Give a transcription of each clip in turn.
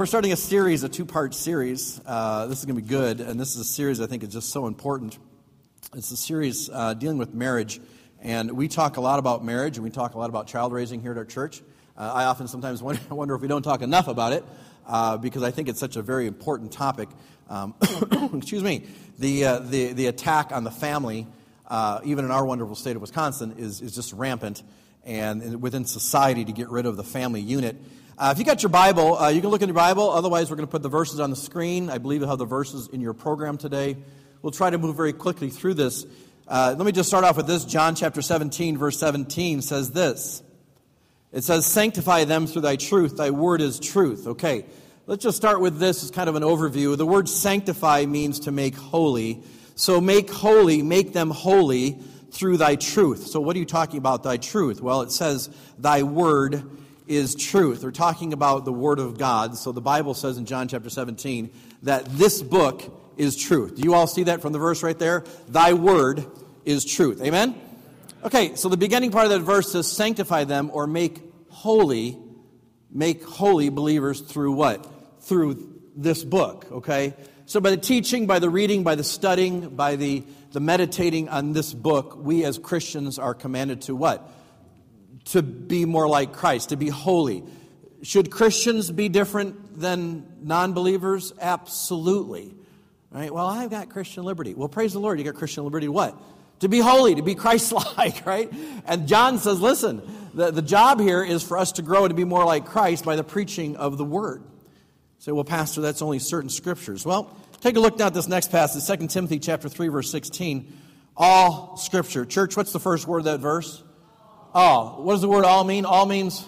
We're starting a series, a two part series. Uh, this is going to be good, and this is a series I think is just so important. It's a series uh, dealing with marriage, and we talk a lot about marriage, and we talk a lot about child raising here at our church. Uh, I often sometimes wonder if we don't talk enough about it uh, because I think it's such a very important topic. Um, excuse me. The, uh, the, the attack on the family, uh, even in our wonderful state of Wisconsin, is, is just rampant, and within society to get rid of the family unit. Uh, if you got your Bible, uh, you can look in your Bible. Otherwise, we're going to put the verses on the screen. I believe you'll have the verses in your program today. We'll try to move very quickly through this. Uh, let me just start off with this. John chapter 17, verse 17 says this. It says, Sanctify them through thy truth. Thy word is truth. Okay, let's just start with this as kind of an overview. The word sanctify means to make holy. So make holy, make them holy through thy truth. So what are you talking about, thy truth? Well, it says, Thy word is truth. They're talking about the Word of God. So the Bible says in John chapter 17 that this book is truth. Do you all see that from the verse right there? Thy Word is truth. Amen? Okay, so the beginning part of that verse says, sanctify them or make holy, make holy believers through what? Through this book, okay? So by the teaching, by the reading, by the studying, by the, the meditating on this book, we as Christians are commanded to what? To be more like Christ, to be holy. Should Christians be different than non believers? Absolutely. Right? Well, I've got Christian liberty. Well, praise the Lord, you got Christian liberty what? To be holy, to be Christ like, right? And John says, listen, the, the job here is for us to grow and to be more like Christ by the preaching of the word. Say, well, Pastor, that's only certain scriptures. Well, take a look now at this next passage, 2 Timothy chapter 3, verse 16. All scripture. Church, what's the first word of that verse? All. What does the word all mean? All means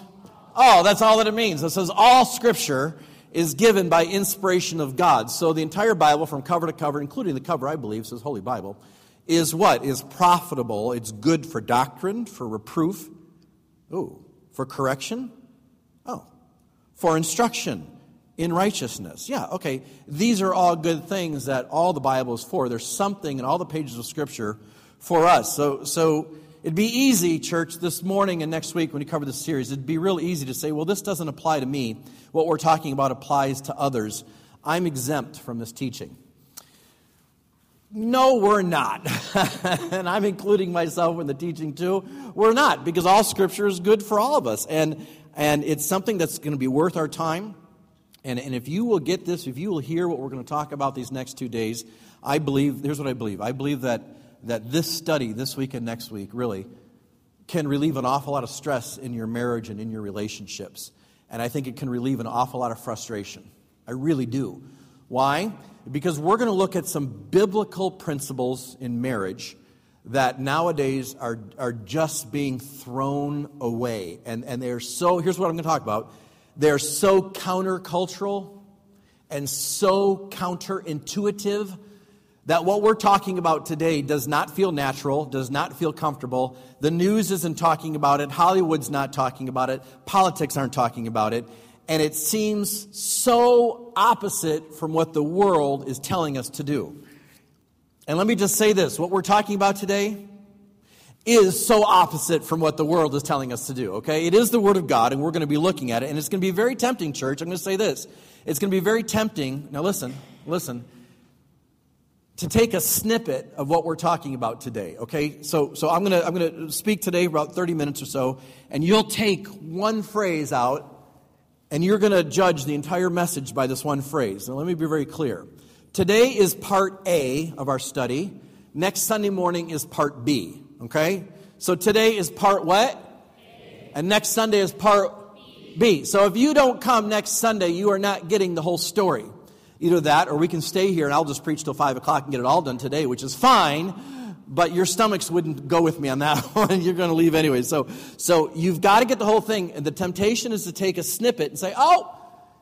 all. That's all that it means. It says all scripture is given by inspiration of God. So the entire Bible, from cover to cover, including the cover, I believe, says Holy Bible, is what? Is profitable. It's good for doctrine, for reproof. Oh, for correction. Oh, for instruction in righteousness. Yeah, okay. These are all good things that all the Bible is for. There's something in all the pages of Scripture for us. So, so It'd be easy, church, this morning and next week when we cover this series, it'd be real easy to say, well, this doesn't apply to me. What we're talking about applies to others. I'm exempt from this teaching. No, we're not. and I'm including myself in the teaching too. We're not, because all scripture is good for all of us. And, and it's something that's going to be worth our time. And, and if you will get this, if you will hear what we're going to talk about these next two days, I believe, here's what I believe. I believe that that this study, this week and next week, really can relieve an awful lot of stress in your marriage and in your relationships. And I think it can relieve an awful lot of frustration. I really do. Why? Because we're going to look at some biblical principles in marriage that nowadays are, are just being thrown away. And, and they're so, here's what I'm going to talk about they're so countercultural and so counterintuitive that what we're talking about today does not feel natural, does not feel comfortable. The news isn't talking about it, Hollywood's not talking about it, politics aren't talking about it, and it seems so opposite from what the world is telling us to do. And let me just say this what we're talking about today is so opposite from what the world is telling us to do, okay? It is the Word of God, and we're going to be looking at it, and it's going to be very tempting, church. I'm going to say this. It's going to be very tempting. Now, listen, listen to take a snippet of what we're talking about today okay? So so i'm going to i'm to speak today for about 30 minutes or so and you'll take one phrase out and you're going to judge the entire message by this one phrase. Now let me be very clear. Today is part a of our study. Next sunday morning is part b okay? So today is part what? And next sunday is part b. So if you don't come next sunday you are not getting the whole story Either that, or we can stay here and I'll just preach till 5 o'clock and get it all done today, which is fine, but your stomachs wouldn't go with me on that one. You're going to leave anyway. So, so you've got to get the whole thing. And the temptation is to take a snippet and say, oh,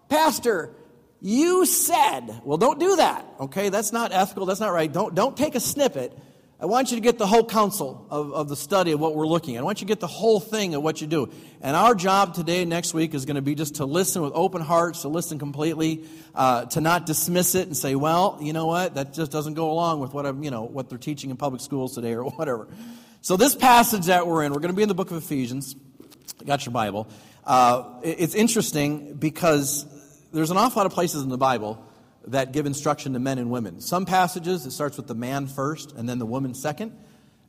Pastor, You said, well, don't do that, okay? That's not ethical, that's not right. Don't, don't take a snippet. I want you to get the whole counsel of, of the study of what we're looking at. I want you to get the whole thing of what you do. And our job today, next week, is going to be just to listen with open hearts, to listen completely, uh, to not dismiss it and say, well, you know what, that just doesn't go along with what, I'm, you know, what they're teaching in public schools today or whatever. So, this passage that we're in, we're going to be in the book of Ephesians. Got your Bible. Uh, it's interesting because there's an awful lot of places in the Bible that give instruction to men and women. Some passages, it starts with the man first and then the woman second.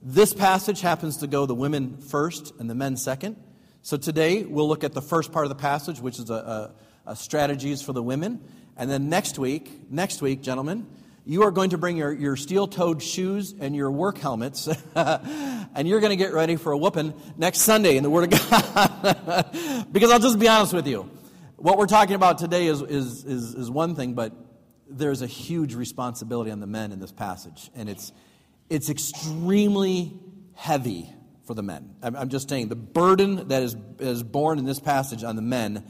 This passage happens to go the women first and the men second. So today we'll look at the first part of the passage, which is a, a, a strategies for the women. And then next week, next week, gentlemen, you are going to bring your, your steel toed shoes and your work helmets, and you're going to get ready for a whooping next Sunday in the Word of God. because I'll just be honest with you. What we're talking about today is, is, is, is one thing, but there's a huge responsibility on the men in this passage, and it's, it's extremely heavy for the men. I'm, I'm just saying, the burden that is, is borne in this passage on the men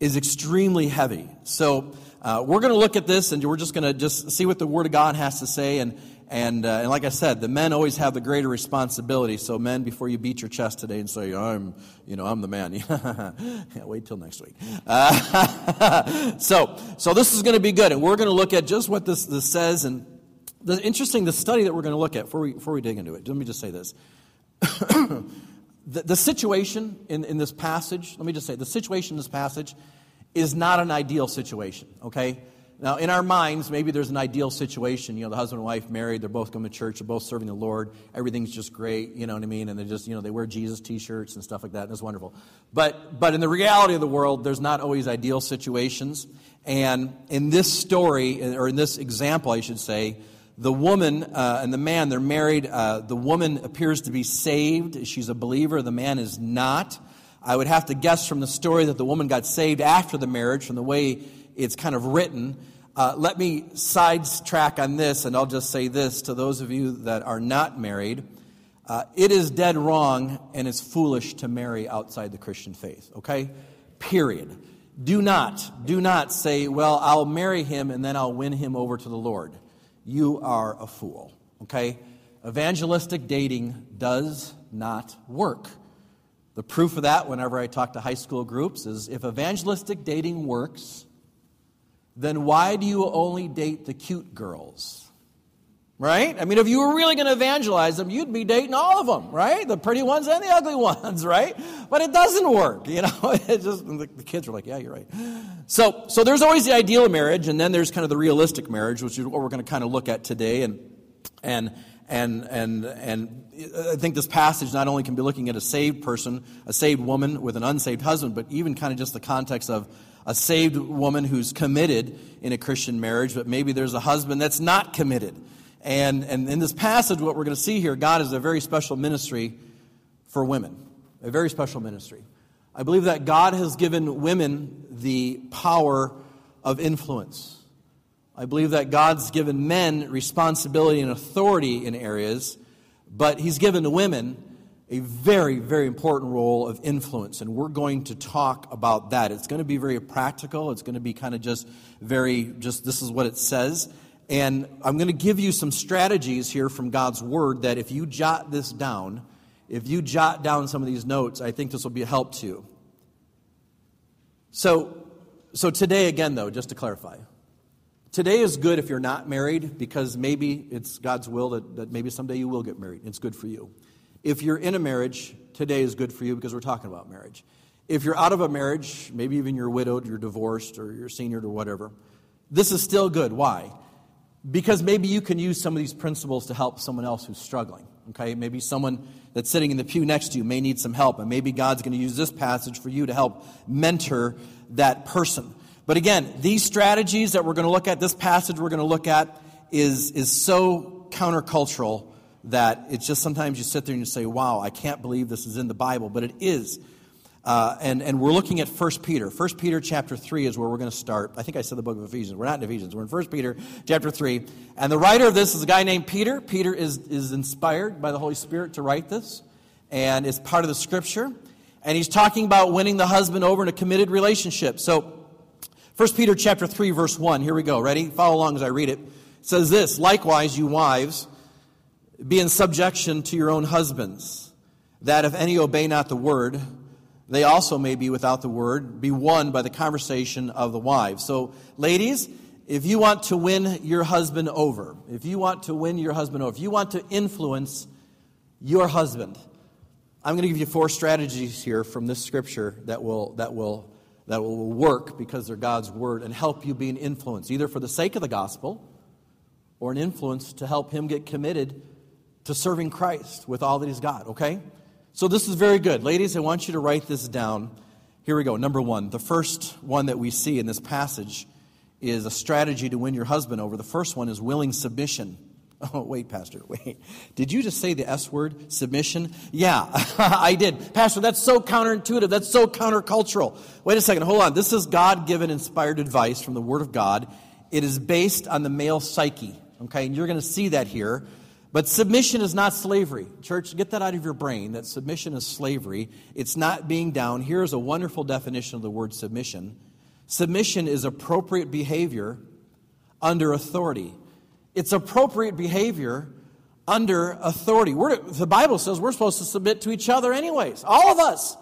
is extremely heavy. So, uh, we're going to look at this and we're just going to just see what the Word of God has to say. And, and, uh, and like I said, the men always have the greater responsibility. So, men, before you beat your chest today and say, I'm, you know, I'm the man. yeah, wait till next week. Uh, so, so this is going to be good. And we're going to look at just what this, this says. And the interesting, the study that we're going to look at before we, before we dig into it, let me just say this. the, the situation in, in this passage, let me just say, the situation in this passage is not an ideal situation, okay? Now, in our minds, maybe there's an ideal situation. You know, the husband and wife married, they're both going to church, they're both serving the Lord, everything's just great, you know what I mean? And they just, you know, they wear Jesus t shirts and stuff like that, and it's wonderful. But, but in the reality of the world, there's not always ideal situations. And in this story, or in this example, I should say, the woman uh, and the man, they're married. Uh, the woman appears to be saved. She's a believer. The man is not. I would have to guess from the story that the woman got saved after the marriage, from the way it's kind of written. Uh, let me sidetrack on this, and I'll just say this to those of you that are not married. Uh, it is dead wrong and it's foolish to marry outside the Christian faith, okay? Period. Do not, do not say, well, I'll marry him and then I'll win him over to the Lord. You are a fool, okay? Evangelistic dating does not work. The proof of that, whenever I talk to high school groups, is if evangelistic dating works, then why do you only date the cute girls? Right? I mean, if you were really going to evangelize them, you'd be dating all of them, right? The pretty ones and the ugly ones, right? But it doesn't work, you know. Just the, kids are like, yeah, you're right. So, so there's always the ideal marriage, and then there's kind of the realistic marriage, which is what we're going to kind of look at today, and and and and and uh, I think this passage not only can be looking at a saved person, a saved woman with an unsaved husband, but even kind of just the context of a saved woman who's committed in a Christian marriage, but maybe there's a husband that's not committed. And, and in this passage, what we're going to see here, God is a very special ministry for women, a very special ministry. I believe that God has given women the power of influence. I believe that God's given men responsibility and authority in areas, but He's given women a very, very important role of influence. And we're going to talk about that. It's going to be very practical. It's going to be kind of just very, just this is what it says. And I'm going to give you some strategies here from God's Word that if you jot this down, if you jot down some of these notes, I think this will be a help to you. So, so today, again, though, just to clarify, today is good if you're not married because maybe it's God's will that, that maybe someday you will get married. It's good for you. If you're in a marriage, today is good for you because we're talking about marriage. If you're out of a marriage, maybe even you're widowed, you're divorced, or you're senior or whatever, this is still good. Why? Because maybe you can use some of these principles to help someone else who's struggling. Okay? Maybe someone that's sitting in the pew next to you may need some help, and maybe God's going to use this passage for you to help mentor that person. But again, these strategies that we're going to look at, this passage we're going to look at, is, is so countercultural that it's just sometimes you sit there and you say, wow, I can't believe this is in the Bible, but it is. Uh, and, and we're looking at 1 Peter. 1 Peter chapter 3 is where we're going to start. I think I said the book of Ephesians. We're not in Ephesians. We're in 1 Peter chapter 3. And the writer of this is a guy named Peter. Peter is, is inspired by the Holy Spirit to write this, and it's part of the scripture. And he's talking about winning the husband over in a committed relationship. So 1 Peter chapter 3, verse 1. Here we go. Ready? Follow along as I read it. It says this Likewise, you wives, be in subjection to your own husbands, that if any obey not the word, they also may be without the word, be won by the conversation of the wives. So, ladies, if you want to win your husband over, if you want to win your husband over, if you want to influence your husband, I'm going to give you four strategies here from this scripture that will, that will, that will work because they're God's word and help you be an influence, either for the sake of the gospel or an influence to help him get committed to serving Christ with all that he's got, okay? So this is very good. Ladies, I want you to write this down. Here we go. Number one, the first one that we see in this passage is a strategy to win your husband over. The first one is willing submission. Oh, wait, Pastor, wait. Did you just say the S word, submission? Yeah, I did. Pastor, that's so counterintuitive. That's so countercultural. Wait a second, hold on. This is God given inspired advice from the Word of God. It is based on the male psyche, okay? And you're going to see that here. But submission is not slavery. Church, get that out of your brain that submission is slavery. It's not being down. Here's a wonderful definition of the word submission submission is appropriate behavior under authority. It's appropriate behavior under authority. We're, the Bible says we're supposed to submit to each other, anyways, all of us.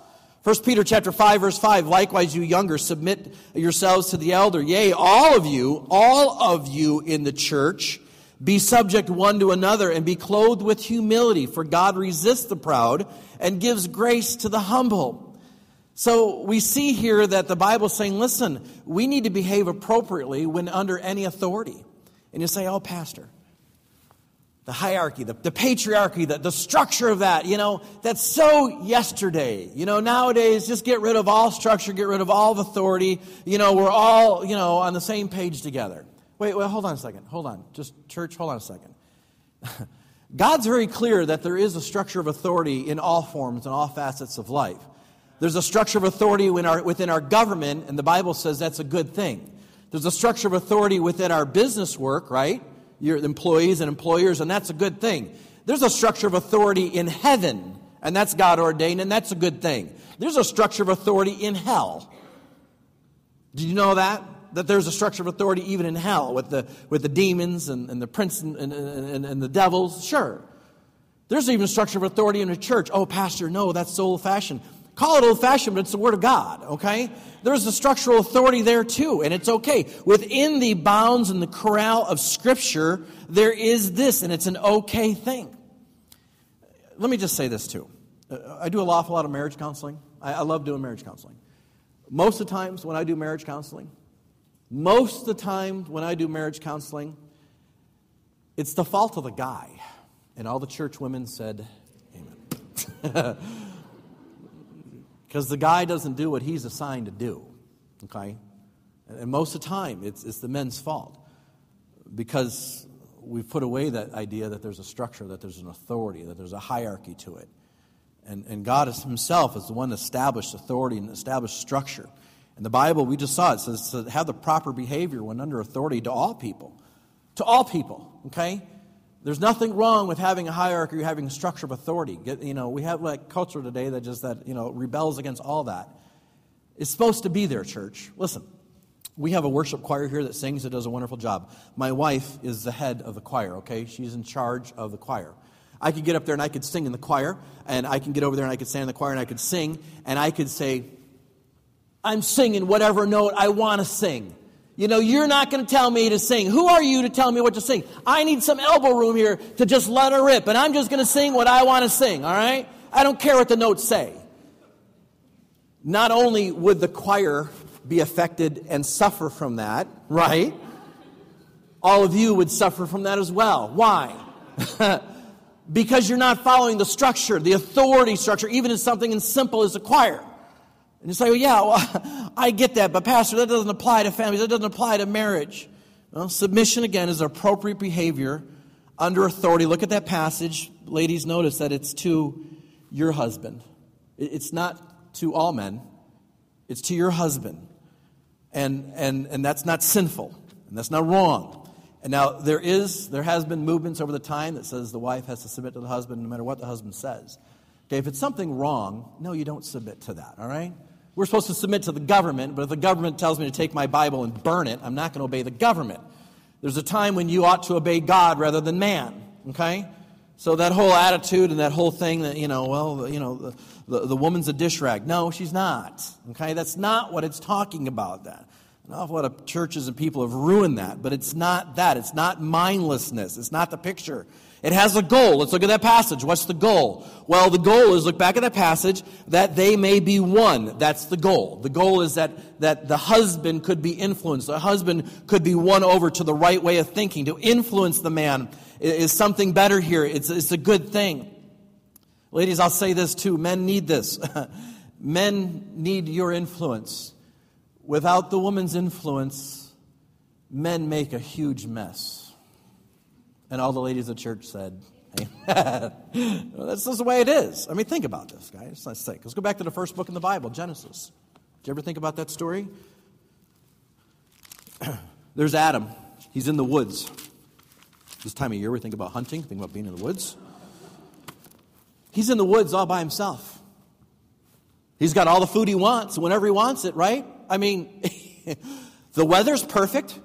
1 Peter chapter 5 verse 5 likewise you younger submit yourselves to the elder yea all of you all of you in the church be subject one to another and be clothed with humility, for God resists the proud and gives grace to the humble. So we see here that the Bible is saying, listen, we need to behave appropriately when under any authority. And you say, oh, Pastor, the hierarchy, the, the patriarchy, the, the structure of that, you know, that's so yesterday. You know, nowadays, just get rid of all structure, get rid of all authority. You know, we're all, you know, on the same page together. Wait, wait, hold on a second. Hold on. Just, church, hold on a second. God's very clear that there is a structure of authority in all forms and all facets of life. There's a structure of authority within our, within our government, and the Bible says that's a good thing. There's a structure of authority within our business work, right? Your employees and employers, and that's a good thing. There's a structure of authority in heaven, and that's God ordained, and that's a good thing. There's a structure of authority in hell. Did you know that? That there's a structure of authority even in hell with the, with the demons and, and the prince and, and, and, and the devils. Sure. There's even a structure of authority in a church. Oh, Pastor, no, that's so old fashioned. Call it old fashioned, but it's the Word of God, okay? There's a structural authority there too, and it's okay. Within the bounds and the corral of Scripture, there is this, and it's an okay thing. Let me just say this too. Uh, I do an awful lot of marriage counseling. I, I love doing marriage counseling. Most of the times when I do marriage counseling, most of the time when I do marriage counseling, it's the fault of the guy. And all the church women said, Amen. Because the guy doesn't do what he's assigned to do. Okay? And most of the time, it's, it's the men's fault. Because we've put away that idea that there's a structure, that there's an authority, that there's a hierarchy to it. And, and God is Himself is the one that established authority and established structure. In the Bible, we just saw it says to have the proper behavior when under authority to all people. To all people, okay? There's nothing wrong with having a hierarchy or having a structure of authority. Get, you know, we have like culture today that just that, you know, rebels against all that. It's supposed to be there, church. Listen, we have a worship choir here that sings that does a wonderful job. My wife is the head of the choir, okay? She's in charge of the choir. I could get up there and I could sing in the choir, and I can get over there and I could stand in the choir and I could sing, and I could say, I'm singing whatever note I want to sing. You know, you're not going to tell me to sing. Who are you to tell me what to sing? I need some elbow room here to just let her rip, and I'm just going to sing what I want to sing, all right? I don't care what the notes say. Not only would the choir be affected and suffer from that, right? All of you would suffer from that as well. Why? because you're not following the structure, the authority structure, even in something as simple as a choir. And you say, well, yeah, well, I get that, but Pastor, that doesn't apply to families, that doesn't apply to marriage. Well, submission, again, is appropriate behavior under authority. Look at that passage. Ladies, notice that it's to your husband. It's not to all men, it's to your husband. And, and, and that's not sinful, and that's not wrong. And now there is, there has been movements over the time that says the wife has to submit to the husband no matter what the husband says. Okay, if it's something wrong, no, you don't submit to that, all right? We're supposed to submit to the government, but if the government tells me to take my Bible and burn it, I'm not going to obey the government. There's a time when you ought to obey God rather than man, okay? So that whole attitude and that whole thing that, you know, well, you know, the, the, the woman's a dish rag. No, she's not, okay? That's not what it's talking about, that. An awful lot of churches and people have ruined that, but it's not that. It's not mindlessness. It's not the picture. It has a goal. Let's look at that passage. What's the goal? Well, the goal is look back at that passage that they may be won. That's the goal. The goal is that, that the husband could be influenced. The husband could be won over to the right way of thinking. To influence the man is something better here. It's, it's a good thing. Ladies, I'll say this too. Men need this. Men need your influence. Without the woman's influence, men make a huge mess. And all the ladies of the church said, well, that's just the way it is. I mean, think about this, guys. Let's think. Let's go back to the first book in the Bible, Genesis. Did you ever think about that story? There's Adam. He's in the woods. This time of year, we think about hunting, think about being in the woods. He's in the woods all by himself. He's got all the food he wants whenever he wants it, right? I mean, the weather's perfect.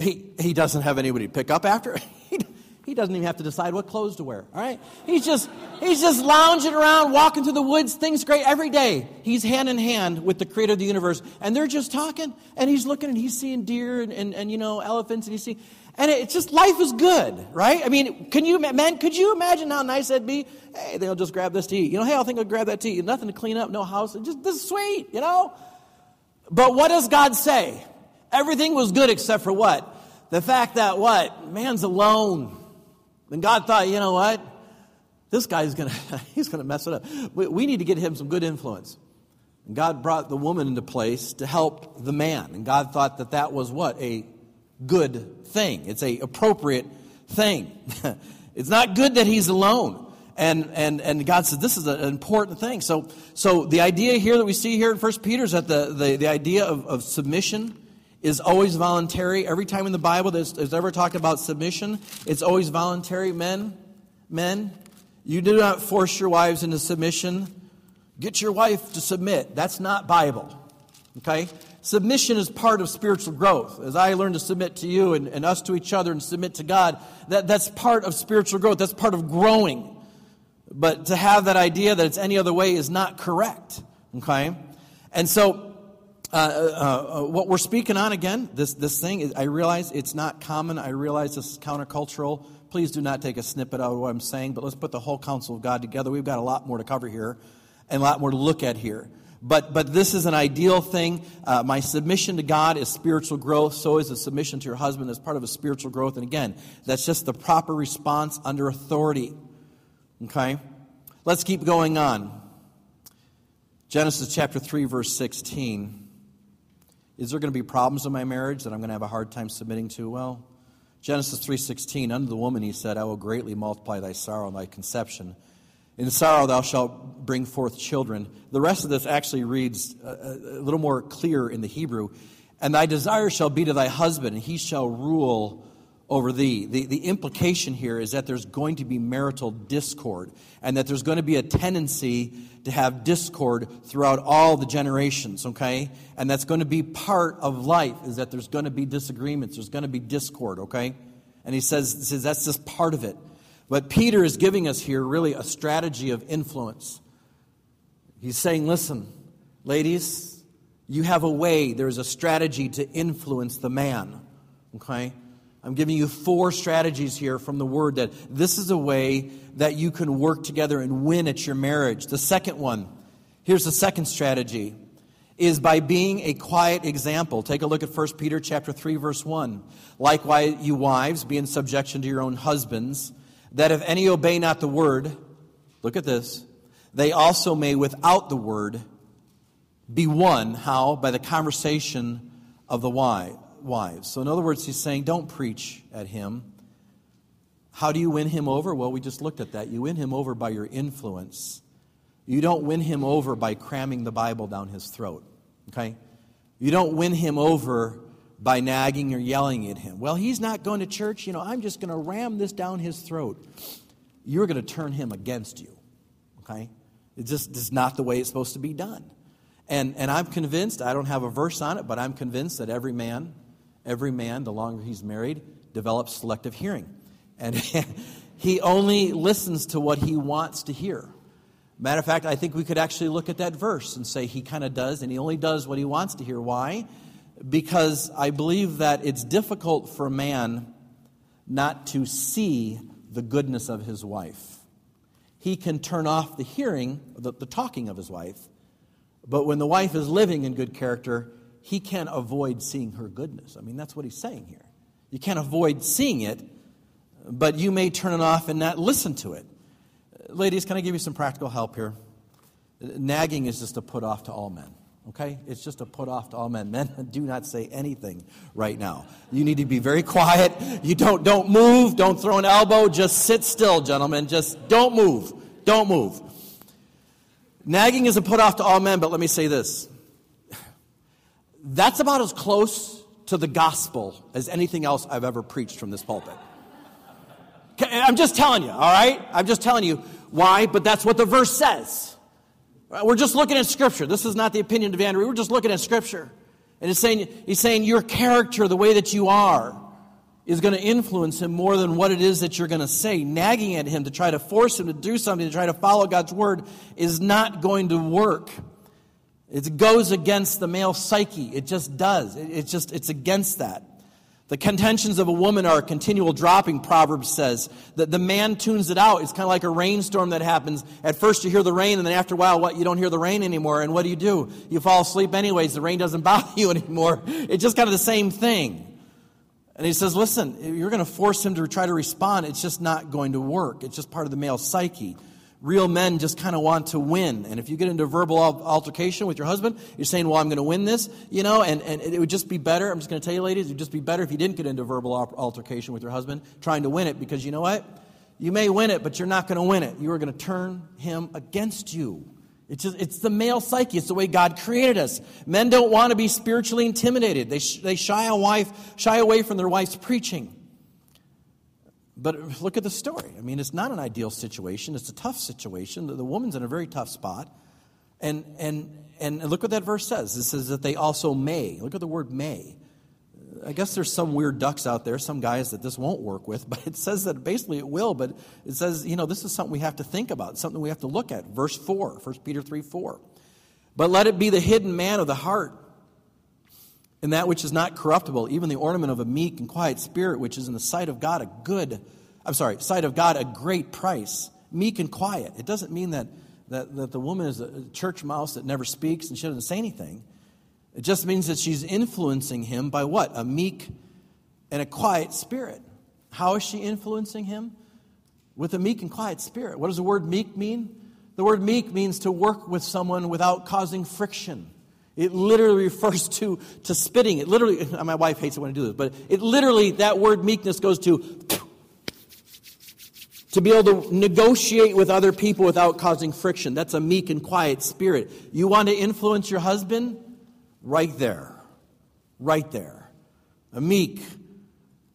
He, he doesn't have anybody to pick up after. He, he doesn't even have to decide what clothes to wear. All right? He's just he's just lounging around, walking through the woods. Things great every day. He's hand in hand with the creator of the universe, and they're just talking. And he's looking and he's seeing deer and, and, and you know elephants, and he's seeing. And it's just life is good, right? I mean, can you man? Could you imagine how nice that'd be? Hey, they'll just grab this to eat. You know, hey, I think I'll grab that to eat. Nothing to clean up, no house. Just this is sweet, you know. But what does God say? Everything was good except for what? The fact that what? Man's alone. And God thought, you know what? This guy's to, he's to mess it up. We, we need to get him some good influence. And God brought the woman into place to help the man. And God thought that that was what? A good thing. It's a appropriate thing. it's not good that he's alone. And, and, and God says this is an important thing. So, so the idea here that we see here in 1 Peter is that the, the, the idea of, of submission is always voluntary. Every time in the Bible there's, there's ever talked about submission, it's always voluntary. Men, men, you do not force your wives into submission. Get your wife to submit. That's not Bible. Okay? Submission is part of spiritual growth. As I learn to submit to you and, and us to each other and submit to God, that, that's part of spiritual growth. That's part of growing. But to have that idea that it's any other way is not correct. Okay? And so uh, uh, uh, what we're speaking on again, this, this thing, I realize it's not common. I realize this is countercultural. Please do not take a snippet out of what I'm saying, but let's put the whole counsel of God together. We've got a lot more to cover here and a lot more to look at here. But, but this is an ideal thing. Uh, my submission to God is spiritual growth. So is a submission to your husband as part of a spiritual growth. And again, that's just the proper response under authority. Okay? Let's keep going on. Genesis chapter 3, verse 16. Is there going to be problems in my marriage that I'm going to have a hard time submitting to? Well, Genesis 3:16, unto the woman he said, I will greatly multiply thy sorrow and thy conception. In sorrow thou shalt bring forth children. The rest of this actually reads a, a little more clear in the Hebrew. And thy desire shall be to thy husband, and he shall rule over thee. The, the implication here is that there's going to be marital discord, and that there's going to be a tendency to have discord throughout all the generations, okay? And that's going to be part of life, is that there's going to be disagreements, there's going to be discord, okay? And he says, says that's just part of it. But Peter is giving us here really a strategy of influence. He's saying, listen, ladies, you have a way, there's a strategy to influence the man, okay? I'm giving you four strategies here from the Word that this is a way that you can work together and win at your marriage. The second one, here's the second strategy, is by being a quiet example. Take a look at 1 Peter chapter 3, verse 1. Likewise, you wives, be in subjection to your own husbands, that if any obey not the word, look at this, they also may without the word be won. How? By the conversation of the wife wives. So, in other words, he's saying, don't preach at him. How do you win him over? Well, we just looked at that. You win him over by your influence. You don't win him over by cramming the Bible down his throat. Okay? You don't win him over by nagging or yelling at him. Well, he's not going to church. You know, I'm just going to ram this down his throat. You're going to turn him against you. Okay? It's just it's not the way it's supposed to be done. And, and I'm convinced, I don't have a verse on it, but I'm convinced that every man, every man, the longer he's married, develops selective hearing. And he only listens to what he wants to hear. Matter of fact, I think we could actually look at that verse and say he kind of does, and he only does what he wants to hear. Why? Because I believe that it's difficult for a man not to see the goodness of his wife. He can turn off the hearing, the, the talking of his wife, but when the wife is living in good character, he can't avoid seeing her goodness. I mean, that's what he's saying here. You can't avoid seeing it, but you may turn it off and not listen to it. Ladies, can I give you some practical help here? Nagging is just a put off to all men. Okay? It's just a put off to all men. Men, do not say anything right now. You need to be very quiet. You don't don't move, don't throw an elbow, just sit still, gentlemen. Just don't move. Don't move. Nagging is a put off to all men, but let me say this. That's about as close to the gospel as anything else I've ever preached from this pulpit. I'm just telling you, all right? I'm just telling you why, but that's what the verse says. Uh, we're just looking at Scripture. This is not the opinion of Andrew. We're just looking at Scripture. And it's saying, he's saying your character, the way that you are, is going to influence him more than what it is that you're going to say. Nagging at him to try to force him to do something, to try to follow God's word, is not going to work. It goes against the male psyche. It just does. It's just, it's against that. The contentions of a woman are a continual dropping, Proverbs says. That the man tunes it out. It's kind of like a rainstorm that happens. At first you hear the rain, and then after a while, what? You don't hear the rain anymore. And what do you do? You fall asleep anyways. The rain doesn't bother you anymore. It's just kind of the same thing. And he says, listen, you're going to force him to try to respond. It's just not going to work. It's just part of the male psyche real men just kind of want to win. And if you get into verbal altercation with your husband, you're saying, well, I'm going to win this, you know, and, and it would just be better. I'm just going to tell you, ladies, it would just be better if you didn't get into verbal altercation with your husband trying to win it because you know what? You may win it, but you're not going to win it. You are going to turn him against you. It's, just, it's the male psyche. It's the way God created us. Men don't want to be spiritually intimidated. They, sh- they shy, a wife, shy away from their wife's preaching. But look at the story. I mean, it's not an ideal situation. It's a tough situation. The, the woman's in a very tough spot. And, and, and look what that verse says. It says that they also may. Look at the word may. I guess there's some weird ducks out there, some guys that this won't work with, but it says that basically it will, but it says, you know, this is something we have to think about, something we have to look at. Verse 4, 1 Peter 3 4. But let it be the hidden man of the heart, and that which is not corruptible, even the ornament of a meek and quiet spirit, which is in the sight of God a good, I'm sorry, sight of God a great price. Meek and quiet. It doesn't mean that, that, that the woman is a church mouse that never speaks and she doesn't say anything. It just means that she's influencing him by what? A meek and a quiet spirit. How is she influencing him? With a meek and quiet spirit. What does the word meek mean? The word meek means to work with someone without causing friction. It literally refers to, to spitting. It literally, my wife hates it when I do this, but it literally, that word meekness goes to to be able to negotiate with other people without causing friction. That's a meek and quiet spirit. You want to influence your husband? Right there. Right there. A meek,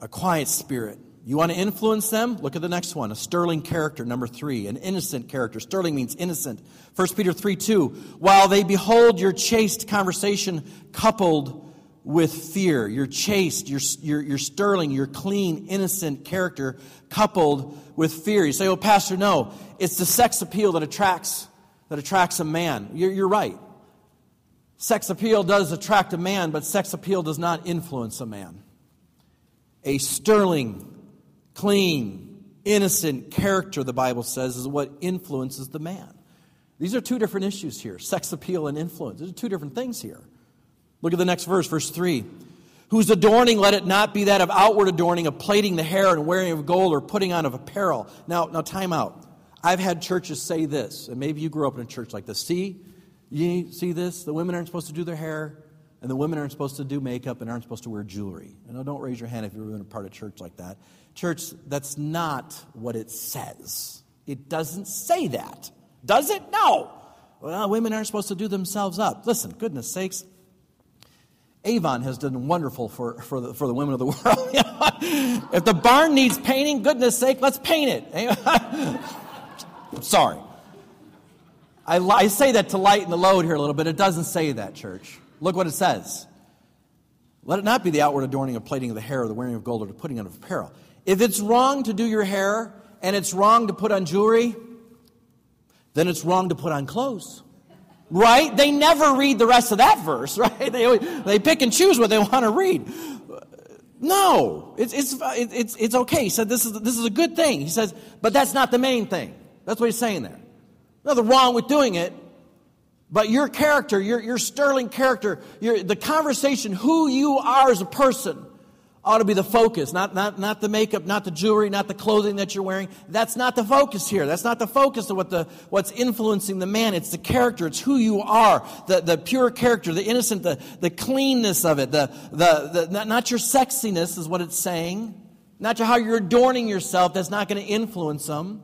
a quiet spirit. You want to influence them? Look at the next one. A sterling character, number three. An innocent character. Sterling means innocent. 1 Peter 3 2. While they behold your chaste conversation coupled with fear. Your chaste, your, your, your sterling, your clean, innocent character coupled with fear. You say, oh, Pastor, no. It's the sex appeal that attracts, that attracts a man. You're, you're right. Sex appeal does attract a man, but sex appeal does not influence a man. A sterling, clean, innocent character, the Bible says, is what influences the man. These are two different issues here sex appeal and influence. These are two different things here. Look at the next verse, verse 3. Whose adorning, let it not be that of outward adorning, of plaiting the hair and wearing of gold or putting on of apparel. Now, now time out. I've had churches say this, and maybe you grew up in a church like this. See, you see this? The women aren't supposed to do their hair, and the women aren't supposed to do makeup and aren't supposed to wear jewelry. And don't raise your hand if you've been a part of church like that. Church, that's not what it says. It doesn't say that. Does it? No. Well, women aren't supposed to do themselves up. Listen, goodness sakes. Avon has done wonderful for, for, the, for the women of the world. if the barn needs painting, goodness sake, let's paint it. I'm sorry. I, I say that to lighten the load here a little bit. It doesn't say that, church. Look what it says. Let it not be the outward adorning of plaiting of the hair or the wearing of gold or the putting on of apparel. If it's wrong to do your hair and it's wrong to put on jewelry, then it's wrong to put on clothes. Right? They never read the rest of that verse, right? They, they pick and choose what they want to read. No, it's, it's, it's, it's okay. He said this is, this is a good thing. He says, but that's not the main thing. That's what he's saying there. Nothing wrong with doing it, but your character, your, your sterling character, your, the conversation, who you are as a person, ought to be the focus, not, not, not the makeup, not the jewelry, not the clothing that you're wearing. That's not the focus here. That's not the focus of what the, what's influencing the man. It's the character. It's who you are. The, the pure character, the innocent, the, the cleanness of it. The, the, the, not, your sexiness is what it's saying. Not how you're adorning yourself. That's not going to influence them.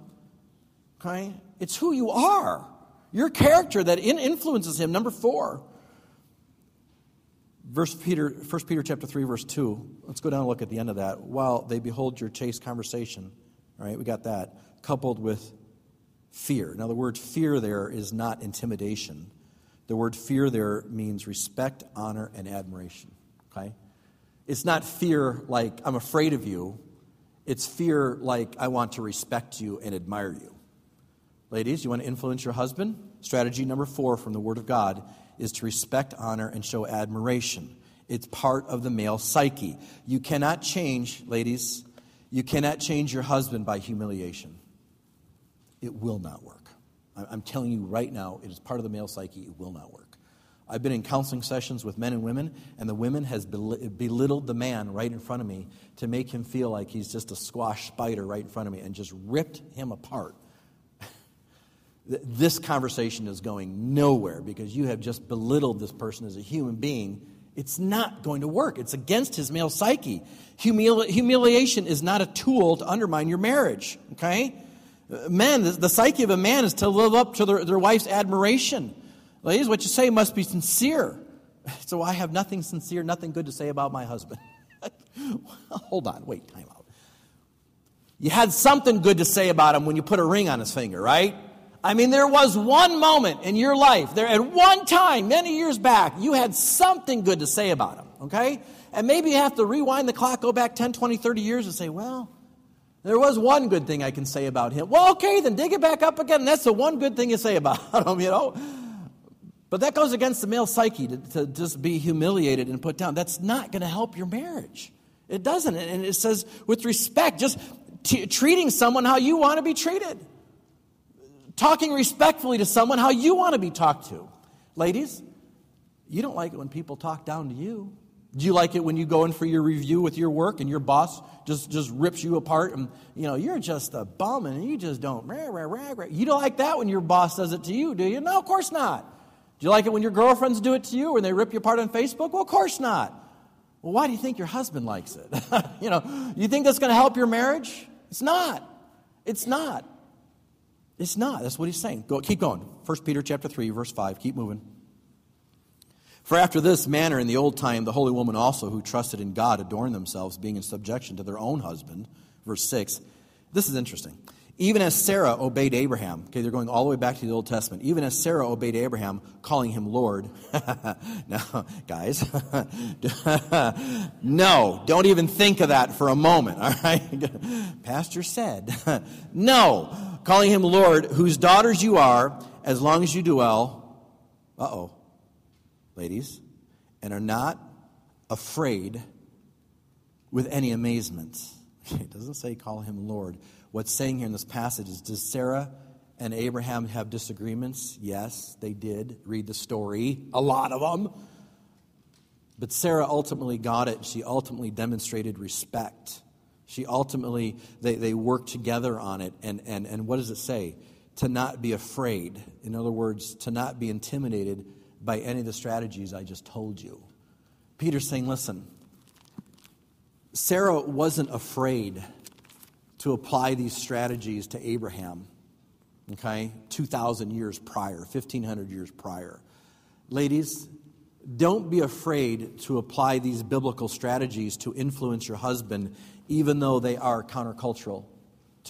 Okay? It's who you are. Your character that influences him. Number four. Verse Peter, 1 Peter chapter 3, verse 2. Let's go down and look at the end of that. While they behold your chaste conversation. All right, we got that. Coupled with fear. Now, the word fear there is not intimidation. The word fear there means respect, honor, and admiration. Okay? It's not fear like I'm afraid of you. It's fear like I want to respect you and admire you. Ladies, you want to influence your husband? Strategy number four from the Word of God is to respect, honor, and show admiration. It's part of the male psyche. You cannot change, ladies, you cannot change your husband by humiliation. It will not work. I'm telling you right now, it is part of the male psyche. It will not work. I've been in counseling sessions with men and women, and the women has belittled the man right in front of me to make him feel like he's just a squash spider right in front of me and just ripped him apart this conversation is going nowhere because you have just belittled this person as a human being. It's not going to work. It's against his male psyche. Humili- humiliation is not a tool to undermine your marriage, okay? Uh, Men, the, the psyche of a man is to live up to their, their wife's admiration. Ladies, what you say must be sincere. So I have nothing sincere, nothing good to say about my husband. Hold on, wait, time out. You had something good to say about him when you put a ring on his finger, right? I mean, there was one moment in your life, there at one time, many years back, you had something good to say about him, okay? And maybe you have to rewind the clock, go back 10, 20, 30 years and say, well, there was one good thing I can say about him. Well, okay, then dig it back up again. That's the one good thing you say about him, you know? But that goes against the male psyche to, to just be humiliated and put down. That's not going to help your marriage. It doesn't. And it says with respect, just t- treating someone how you want to be treated talking respectfully to someone how you want to be talked to. Ladies, you don't like it when people talk down to you. Do you like it when you go in for your review with your work and your boss just, just rips you apart and you know you're just a bum and you just don't rah, rah, rah, rah. You don't like that when your boss does it to you, do you? No, of course not. Do you like it when your girlfriends do it to you when they rip you apart on Facebook? Well, of course not. Well, why do you think your husband likes it? you know, you think that's going to help your marriage? It's not. It's not. It's not. That's what he's saying. Go, keep going. 1 Peter chapter 3, verse 5. Keep moving. For after this manner in the old time, the holy woman also who trusted in God adorned themselves, being in subjection to their own husband. Verse 6. This is interesting. Even as Sarah obeyed Abraham, okay, they're going all the way back to the Old Testament. Even as Sarah obeyed Abraham, calling him Lord. now, guys, no, don't even think of that for a moment, all right? Pastor said, no, calling him Lord, whose daughters you are, as long as you do well, uh oh, ladies, and are not afraid with any amazement. It doesn't say call him Lord. What's saying here in this passage is Does Sarah and Abraham have disagreements? Yes, they did. Read the story, a lot of them. But Sarah ultimately got it. She ultimately demonstrated respect. She ultimately, they, they worked together on it. And, and, and what does it say? To not be afraid. In other words, to not be intimidated by any of the strategies I just told you. Peter's saying, listen, Sarah wasn't afraid to apply these strategies to Abraham, okay, 2,000 years prior, 1,500 years prior. Ladies, don't be afraid to apply these biblical strategies to influence your husband even though they are countercultural.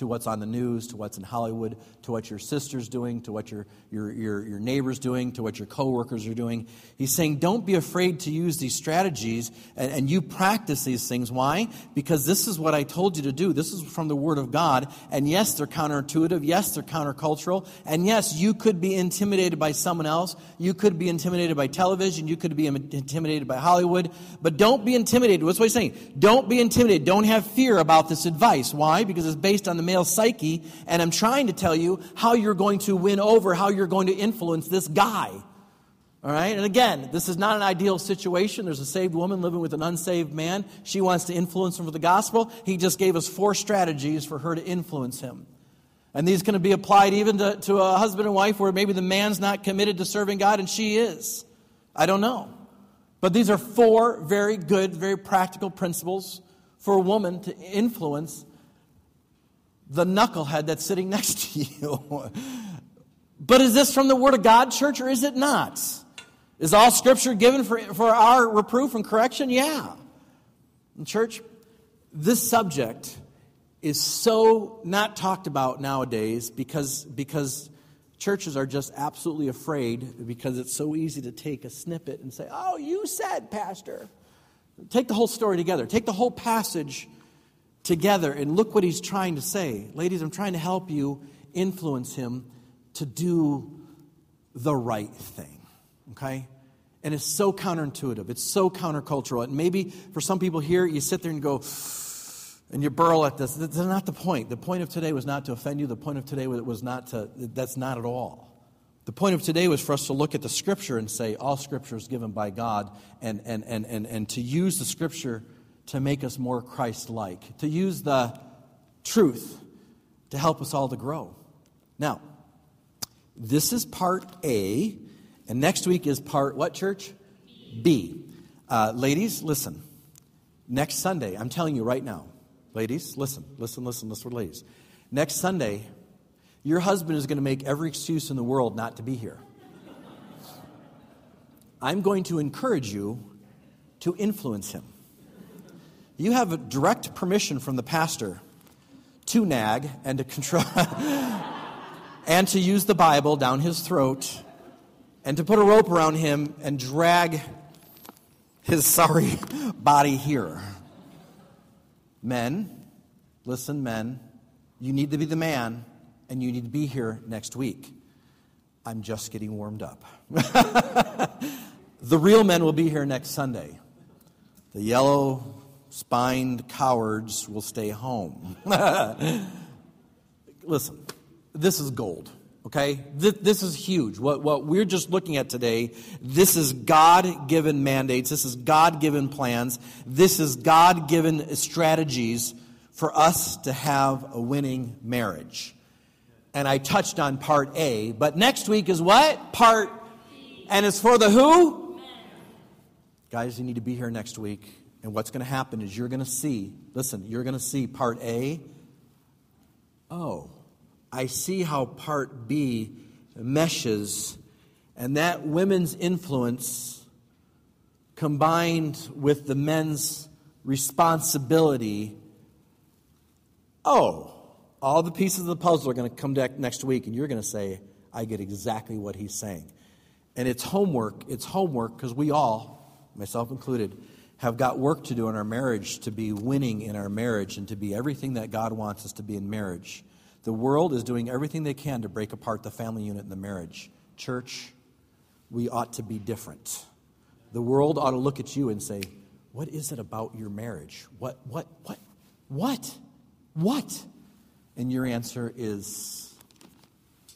To what's on the news, to what's in Hollywood, to what your sister's doing, to what your, your, your, your neighbor's doing, to what your coworkers are doing. He's saying, don't be afraid to use these strategies and, and you practice these things. Why? Because this is what I told you to do. This is from the Word of God. And yes, they're counterintuitive. Yes, they're countercultural. And yes, you could be intimidated by someone else. You could be intimidated by television. You could be intimidated by Hollywood. But don't be intimidated. What's what he's saying? Don't be intimidated. Don't have fear about this advice. Why? Because it's based on the male psyche, and I'm trying to tell you how you're going to win over, how you're going to influence this guy. All right? And again, this is not an ideal situation. There's a saved woman living with an unsaved man. She wants to influence him for the gospel. He just gave us four strategies for her to influence him. And these can be applied even to, to a husband and wife where maybe the man's not committed to serving God and she is. I don't know. But these are four very good, very practical principles for a woman to influence the knucklehead that's sitting next to you. but is this from the Word of God, church, or is it not? Is all Scripture given for, for our reproof and correction? Yeah. And church, this subject is so not talked about nowadays because, because churches are just absolutely afraid because it's so easy to take a snippet and say, Oh, you said, Pastor. Take the whole story together, take the whole passage together and look what he's trying to say. Ladies, I'm trying to help you influence him to do the right thing. Okay? And it's so counterintuitive. It's so countercultural. And maybe for some people here, you sit there and go, and you burl at this. That's not the point. The point of today was not to offend you. The point of today was not to, that's not at all. The point of today was for us to look at the Scripture and say, all Scripture is given by God, and, and, and, and, and to use the Scripture to make us more Christ like, to use the truth to help us all to grow. Now, this is part A, and next week is part what, church? B. Uh, ladies, listen. Next Sunday, I'm telling you right now, ladies, listen, listen, listen, listen, ladies. Next Sunday, your husband is going to make every excuse in the world not to be here. I'm going to encourage you to influence him. You have direct permission from the pastor to nag and to control and to use the Bible down his throat and to put a rope around him and drag his sorry body here. Men, listen, men, you need to be the man and you need to be here next week. I'm just getting warmed up. the real men will be here next Sunday. The yellow spined cowards will stay home. Listen, this is gold. Okay? This, this, is huge. What, what we're just looking at today, this is God given mandates. This is God given plans. This is God given strategies for us to have a winning marriage. And I touched on part A, but next week is what? Part And it's for the who? Guys, you need to be here next week. And what's going to happen is you're going to see, listen, you're going to see part A. Oh, I see how part B meshes. And that women's influence combined with the men's responsibility. Oh, all the pieces of the puzzle are going to come back next week, and you're going to say, I get exactly what he's saying. And it's homework. It's homework because we all, myself included, have got work to do in our marriage to be winning in our marriage and to be everything that God wants us to be in marriage. The world is doing everything they can to break apart the family unit and the marriage. Church, we ought to be different. The world ought to look at you and say, What is it about your marriage? What, what, what, what, what? And your answer is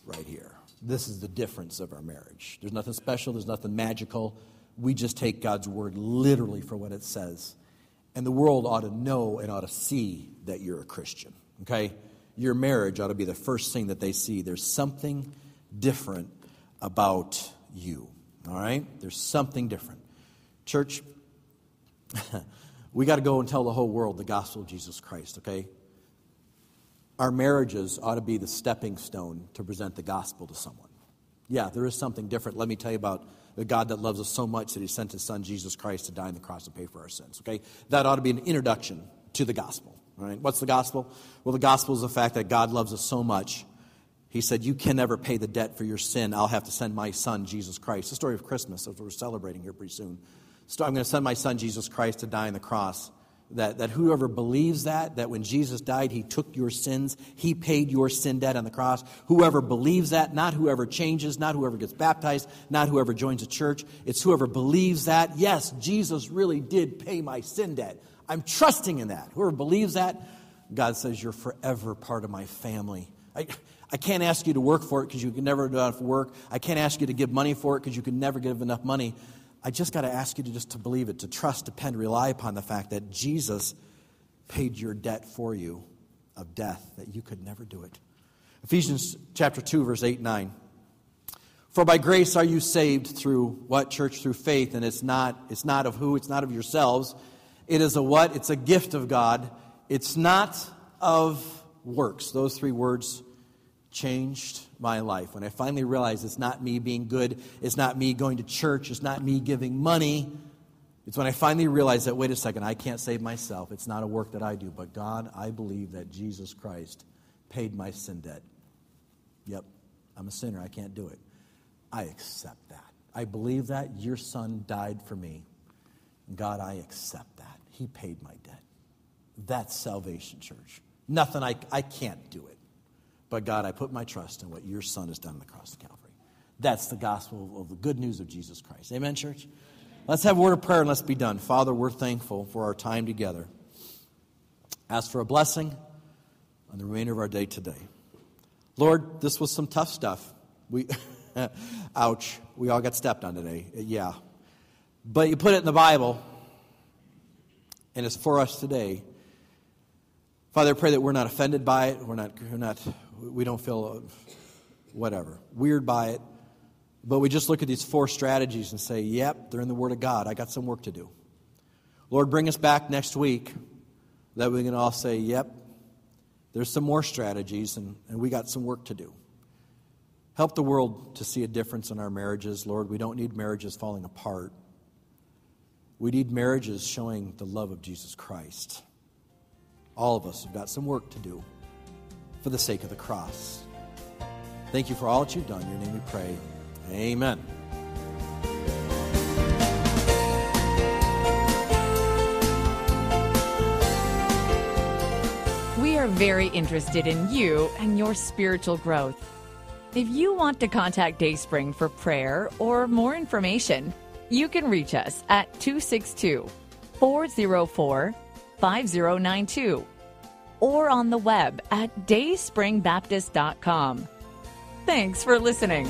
right here. This is the difference of our marriage. There's nothing special, there's nothing magical we just take God's word literally for what it says. And the world ought to know and ought to see that you're a Christian. Okay? Your marriage ought to be the first thing that they see. There's something different about you. All right? There's something different. Church, we got to go and tell the whole world the gospel of Jesus Christ, okay? Our marriages ought to be the stepping stone to present the gospel to someone. Yeah, there is something different. Let me tell you about the God that loves us so much that he sent his son Jesus Christ to die on the cross to pay for our sins. Okay? That ought to be an introduction to the gospel. Right? What's the gospel? Well, the gospel is the fact that God loves us so much. He said, You can never pay the debt for your sin. I'll have to send my son, Jesus Christ. The story of Christmas, as we're celebrating here pretty soon. So I'm going to send my son, Jesus Christ, to die on the cross. That, that whoever believes that, that when Jesus died, he took your sins, he paid your sin debt on the cross. Whoever believes that, not whoever changes, not whoever gets baptized, not whoever joins a church, it's whoever believes that, yes, Jesus really did pay my sin debt. I'm trusting in that. Whoever believes that, God says, You're forever part of my family. I, I can't ask you to work for it because you can never do enough work. I can't ask you to give money for it because you can never give enough money. I just got to ask you to just to believe it, to trust, depend, rely upon the fact that Jesus paid your debt for you of death, that you could never do it. Ephesians chapter 2, verse 8 9. For by grace are you saved through what, church? Through faith, and it's not, it's not of who, it's not of yourselves. It is a what? It's a gift of God. It's not of works. Those three words changed my life. When I finally realized it's not me being good, it's not me going to church, it's not me giving money. It's when I finally realized that, wait a second, I can't save myself. It's not a work that I do. But God, I believe that Jesus Christ paid my sin debt. Yep, I'm a sinner. I can't do it. I accept that. I believe that. Your son died for me. God, I accept that. He paid my debt. That's salvation, church. Nothing, I, I can't do it. But God, I put my trust in what your Son has done on the cross of Calvary. That's the gospel of the good news of Jesus Christ. Amen, church? Let's have a word of prayer and let's be done. Father, we're thankful for our time together. Ask for a blessing on the remainder of our day today. Lord, this was some tough stuff. We, ouch, we all got stepped on today. Yeah. But you put it in the Bible, and it's for us today. Father, I pray that we're not offended by it. We're not, we're not we don't feel whatever, weird by it. But we just look at these four strategies and say, yep, they're in the Word of God. I got some work to do. Lord, bring us back next week that we can all say, yep, there's some more strategies and, and we got some work to do. Help the world to see a difference in our marriages, Lord. We don't need marriages falling apart. We need marriages showing the love of Jesus Christ. All of us have got some work to do for the sake of the cross. Thank you for all that you've done. In your name we pray. Amen. We are very interested in you and your spiritual growth. If you want to contact Dayspring for prayer or more information, you can reach us at 262 404 5092 or on the web at dayspringbaptist.com. Thanks for listening.